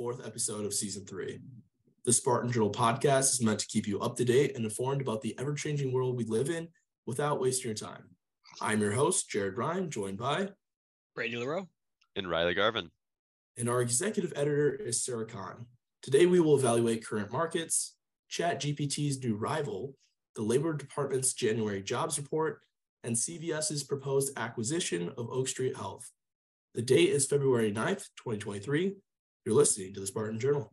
fourth episode of season three. The Spartan Journal podcast is meant to keep you up to date and informed about the ever changing world we live in without wasting your time. I'm your host, Jared Ryan, joined by Brady LaRoe and Riley Garvin. And our executive editor is Sarah Kahn. Today, we will evaluate current markets, ChatGPT's new rival, the Labor Department's January jobs report, and CVS's proposed acquisition of Oak Street Health. The date is February 9th, 2023. You're listening to the Spartan Journal.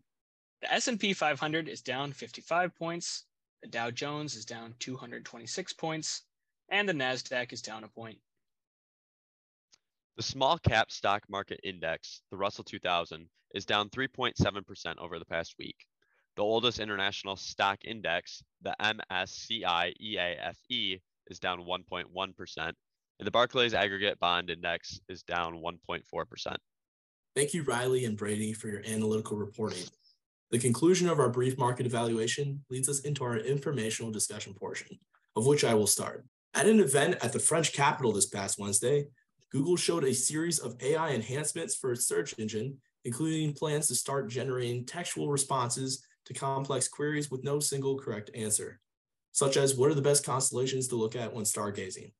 The S&P 500 is down 55 points, the Dow Jones is down 226 points, and the Nasdaq is down a point. The small cap stock market index, the Russell 2000, is down 3.7% over the past week. The oldest international stock index, the MSCI EAFE, is down 1.1%, and the Barclays Aggregate Bond Index is down 1.4%. Thank you, Riley and Brady, for your analytical reporting. The conclusion of our brief market evaluation leads us into our informational discussion portion, of which I will start. At an event at the French capital this past Wednesday, Google showed a series of AI enhancements for its search engine, including plans to start generating textual responses to complex queries with no single correct answer, such as what are the best constellations to look at when stargazing.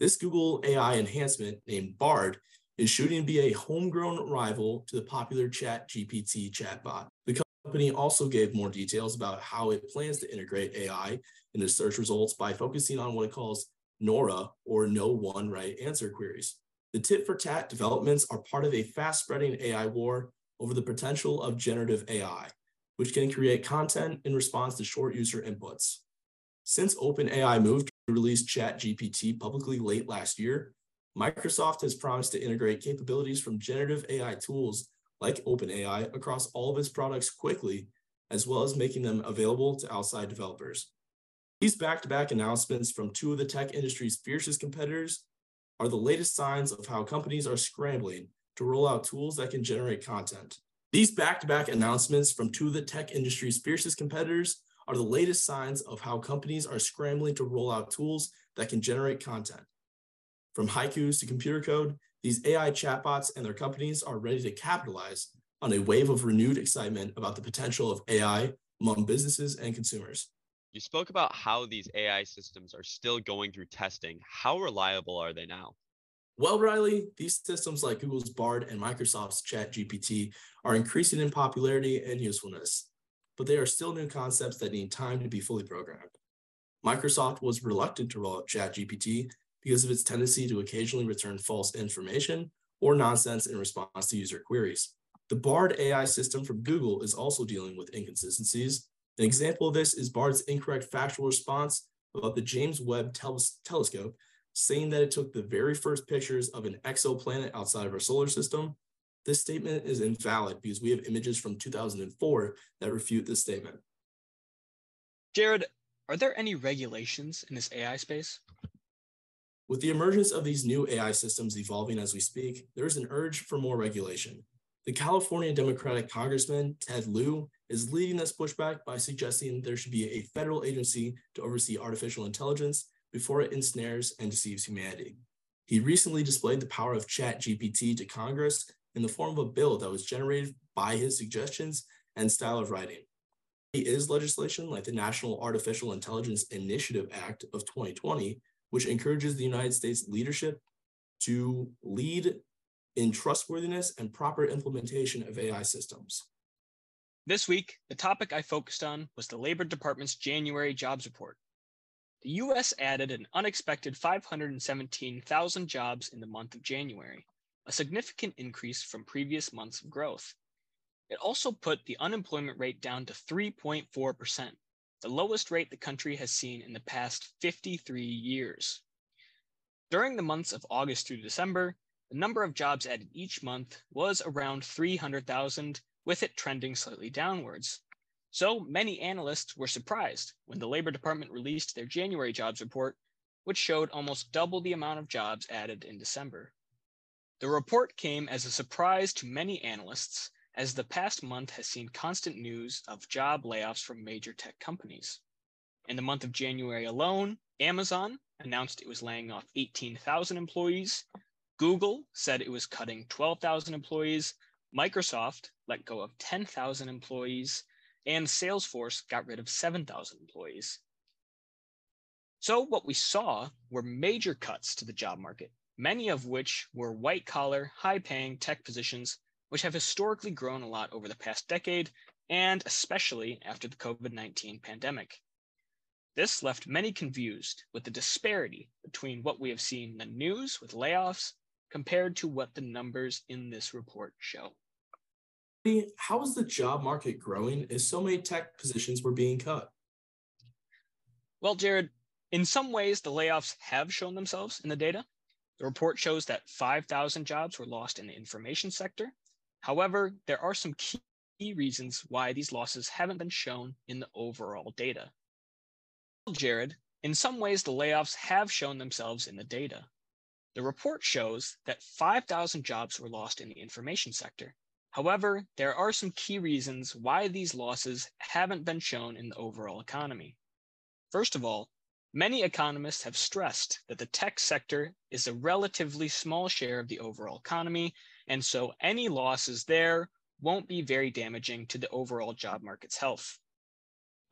This Google AI enhancement named Bard is shooting to be a homegrown rival to the popular Chat GPT chatbot. The company also gave more details about how it plans to integrate AI in into search results by focusing on what it calls NORA or no one right answer queries. The tit for tat developments are part of a fast spreading AI war over the potential of generative AI, which can create content in response to short user inputs. Since OpenAI moved to release ChatGPT publicly late last year, Microsoft has promised to integrate capabilities from generative AI tools like OpenAI across all of its products quickly, as well as making them available to outside developers. These back to back announcements from two of the tech industry's fiercest competitors are the latest signs of how companies are scrambling to roll out tools that can generate content. These back to back announcements from two of the tech industry's fiercest competitors are the latest signs of how companies are scrambling to roll out tools that can generate content. From haikus to computer code, these AI chatbots and their companies are ready to capitalize on a wave of renewed excitement about the potential of AI among businesses and consumers. You spoke about how these AI systems are still going through testing. How reliable are they now? Well, Riley, these systems like Google's Bard and Microsoft's ChatGPT are increasing in popularity and usefulness, but they are still new concepts that need time to be fully programmed. Microsoft was reluctant to roll out ChatGPT because of its tendency to occasionally return false information or nonsense in response to user queries. The Bard AI system from Google is also dealing with inconsistencies. An example of this is Bard's incorrect factual response about the James Webb tel- telescope, saying that it took the very first pictures of an exoplanet outside of our solar system. This statement is invalid because we have images from 2004 that refute this statement. Jared, are there any regulations in this AI space? With the emergence of these new AI systems evolving as we speak, there is an urge for more regulation. The California Democratic Congressman Ted Lieu is leading this pushback by suggesting there should be a federal agency to oversee artificial intelligence before it ensnares and deceives humanity. He recently displayed the power of ChatGPT to Congress in the form of a bill that was generated by his suggestions and style of writing. It is legislation like the National Artificial Intelligence Initiative Act of 2020 which encourages the United States leadership to lead in trustworthiness and proper implementation of AI systems. This week, the topic I focused on was the Labor Department's January jobs report. The US added an unexpected 517,000 jobs in the month of January, a significant increase from previous months of growth. It also put the unemployment rate down to 3.4%, the lowest rate the country has seen in the past 53 years. During the months of August through December, the number of jobs added each month was around 300,000, with it trending slightly downwards. So many analysts were surprised when the Labor Department released their January jobs report, which showed almost double the amount of jobs added in December. The report came as a surprise to many analysts as the past month has seen constant news of job layoffs from major tech companies. In the month of January alone, Amazon announced it was laying off 18,000 employees. Google said it was cutting 12,000 employees. Microsoft let go of 10,000 employees, and Salesforce got rid of 7,000 employees. So, what we saw were major cuts to the job market, many of which were white collar, high paying tech positions, which have historically grown a lot over the past decade, and especially after the COVID 19 pandemic. This left many confused with the disparity between what we have seen in the news with layoffs compared to what the numbers in this report show. How is the job market growing as so many tech positions were being cut? Well, Jared, in some ways, the layoffs have shown themselves in the data. The report shows that 5,000 jobs were lost in the information sector. However, there are some key reasons why these losses haven't been shown in the overall data. Jared, in some ways, the layoffs have shown themselves in the data. The report shows that 5,000 jobs were lost in the information sector. However, there are some key reasons why these losses haven't been shown in the overall economy. First of all, Many economists have stressed that the tech sector is a relatively small share of the overall economy, and so any losses there won't be very damaging to the overall job market's health.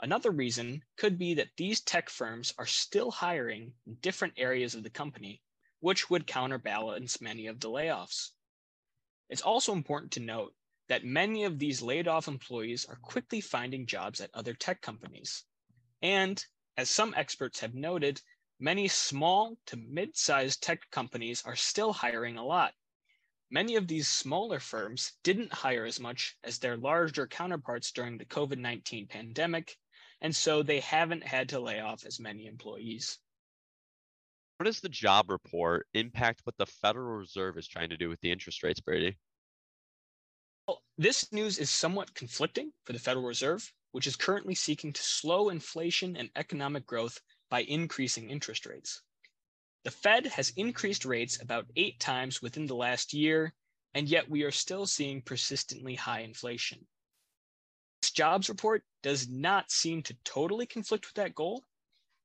Another reason could be that these tech firms are still hiring in different areas of the company, which would counterbalance many of the layoffs. It's also important to note that many of these laid off employees are quickly finding jobs at other tech companies. And as some experts have noted, many small to mid sized tech companies are still hiring a lot. Many of these smaller firms didn't hire as much as their larger counterparts during the COVID 19 pandemic, and so they haven't had to lay off as many employees. How does the job report impact what the Federal Reserve is trying to do with the interest rates, Brady? Well, this news is somewhat conflicting for the Federal Reserve which is currently seeking to slow inflation and economic growth by increasing interest rates. The Fed has increased rates about eight times within the last year, and yet we are still seeing persistently high inflation. This jobs report does not seem to totally conflict with that goal.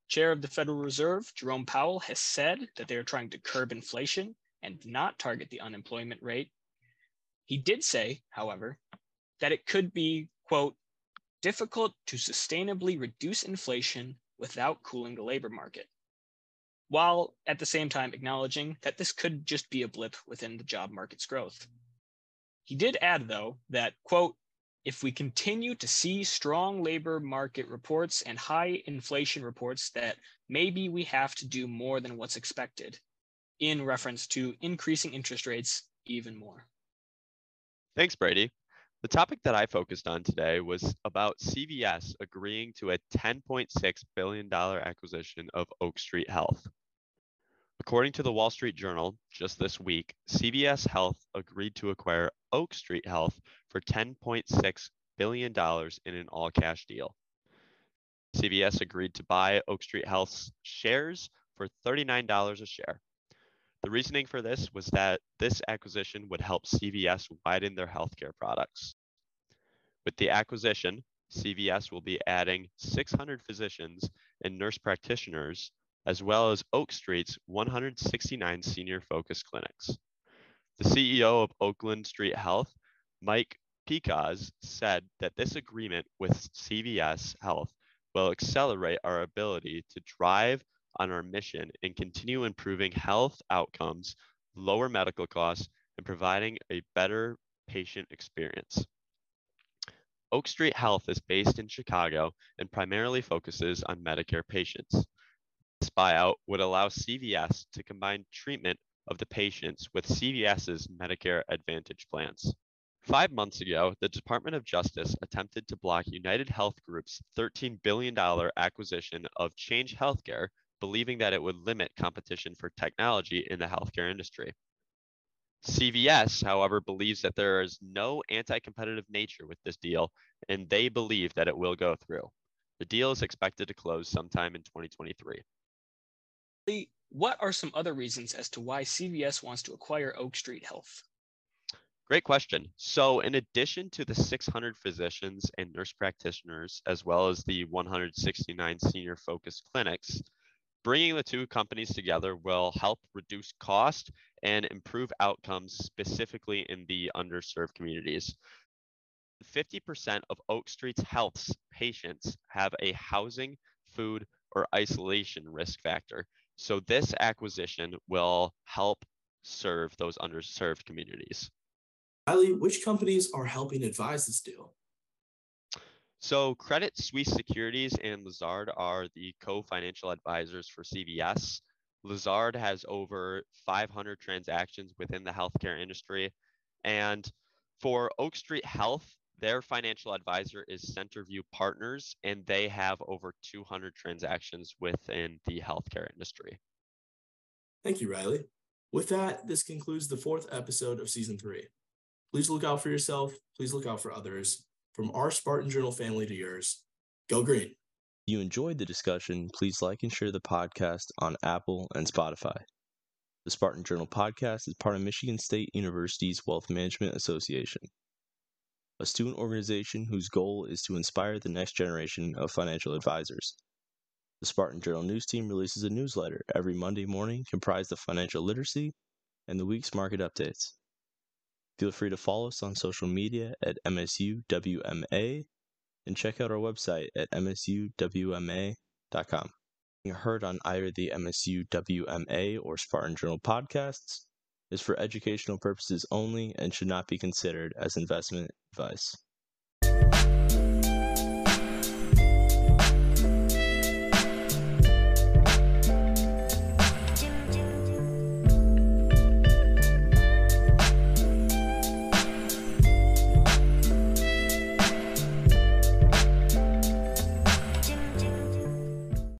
Chair of the Federal Reserve, Jerome Powell, has said that they are trying to curb inflation and not target the unemployment rate. He did say, however, that it could be, quote, difficult to sustainably reduce inflation without cooling the labor market, while at the same time acknowledging that this could just be a blip within the job market's growth. He did add, though, that, quote, if we continue to see strong labor market reports and high inflation reports, that maybe we have to do more than what's expected, in reference to increasing interest rates even more. Thanks, Brady. The topic that I focused on today was about CVS agreeing to a $10.6 billion acquisition of Oak Street Health. According to the Wall Street Journal, just this week, CVS Health agreed to acquire Oak Street Health for $10.6 billion in an all cash deal. CVS agreed to buy Oak Street Health's shares for $39 a share. The reasoning for this was that this acquisition would help CVS widen their healthcare products. With the acquisition, CVS will be adding 600 physicians and nurse practitioners, as well as Oak Street's 169 senior focus clinics. The CEO of Oakland Street Health, Mike Pykosz, said that this agreement with CVS Health will accelerate our ability to drive on our mission and continue improving health outcomes, lower medical costs, and providing a better patient experience. Oak Street Health is based in Chicago and primarily focuses on Medicare patients. This buyout would allow CVS to combine treatment of the patients with CVS's Medicare Advantage plans. Five months ago, the Department of Justice attempted to block United Health Group's $13 billion acquisition of Change Healthcare believing that it would limit competition for technology in the healthcare industry. CVS, however, believes that there is no anti competitive nature with this deal, and they believe that it will go through. The deal is expected to close sometime in 2023. What are some other reasons as to why CVS wants to acquire Oak Street Health? Great question. So, in addition to the 600 physicians and nurse practitioners, as well as the 169 senior focused clinics, Bringing the two companies together will help reduce cost and improve outcomes specifically in the underserved communities. 50% of Oak Street's Health's patients have a housing, food, or isolation risk factor. So this acquisition will help serve those underserved communities. Riley, which companies are helping advise this deal? So Credit Suisse Securities and Lazard are the co-financial advisors for CVS. Lazard has over 500 transactions within the healthcare industry. And for Oak Street Health, their financial advisor is Centerview Partners, and they have over 200 transactions within the healthcare industry. Thank you, Riley. With that, this concludes the fourth episode of season three. Please look out for yourself. Please look out for others. From our Spartan Journal family to yours, go green. If you enjoyed the discussion, please like and share the podcast on Apple and Spotify. The Spartan Journal podcast is part of Michigan State University's Wealth Management Association, a student organization whose goal is to inspire the next generation of financial advisors. The Spartan Journal news team releases a newsletter every Monday morning comprised of financial literacy and the week's market updates. Feel free to follow us on social media at MSUWMA and check out our website at MSUWMA.com. Being heard on either the MSUWMA or Spartan Journal podcasts is for educational purposes only and should not be considered as investment advice.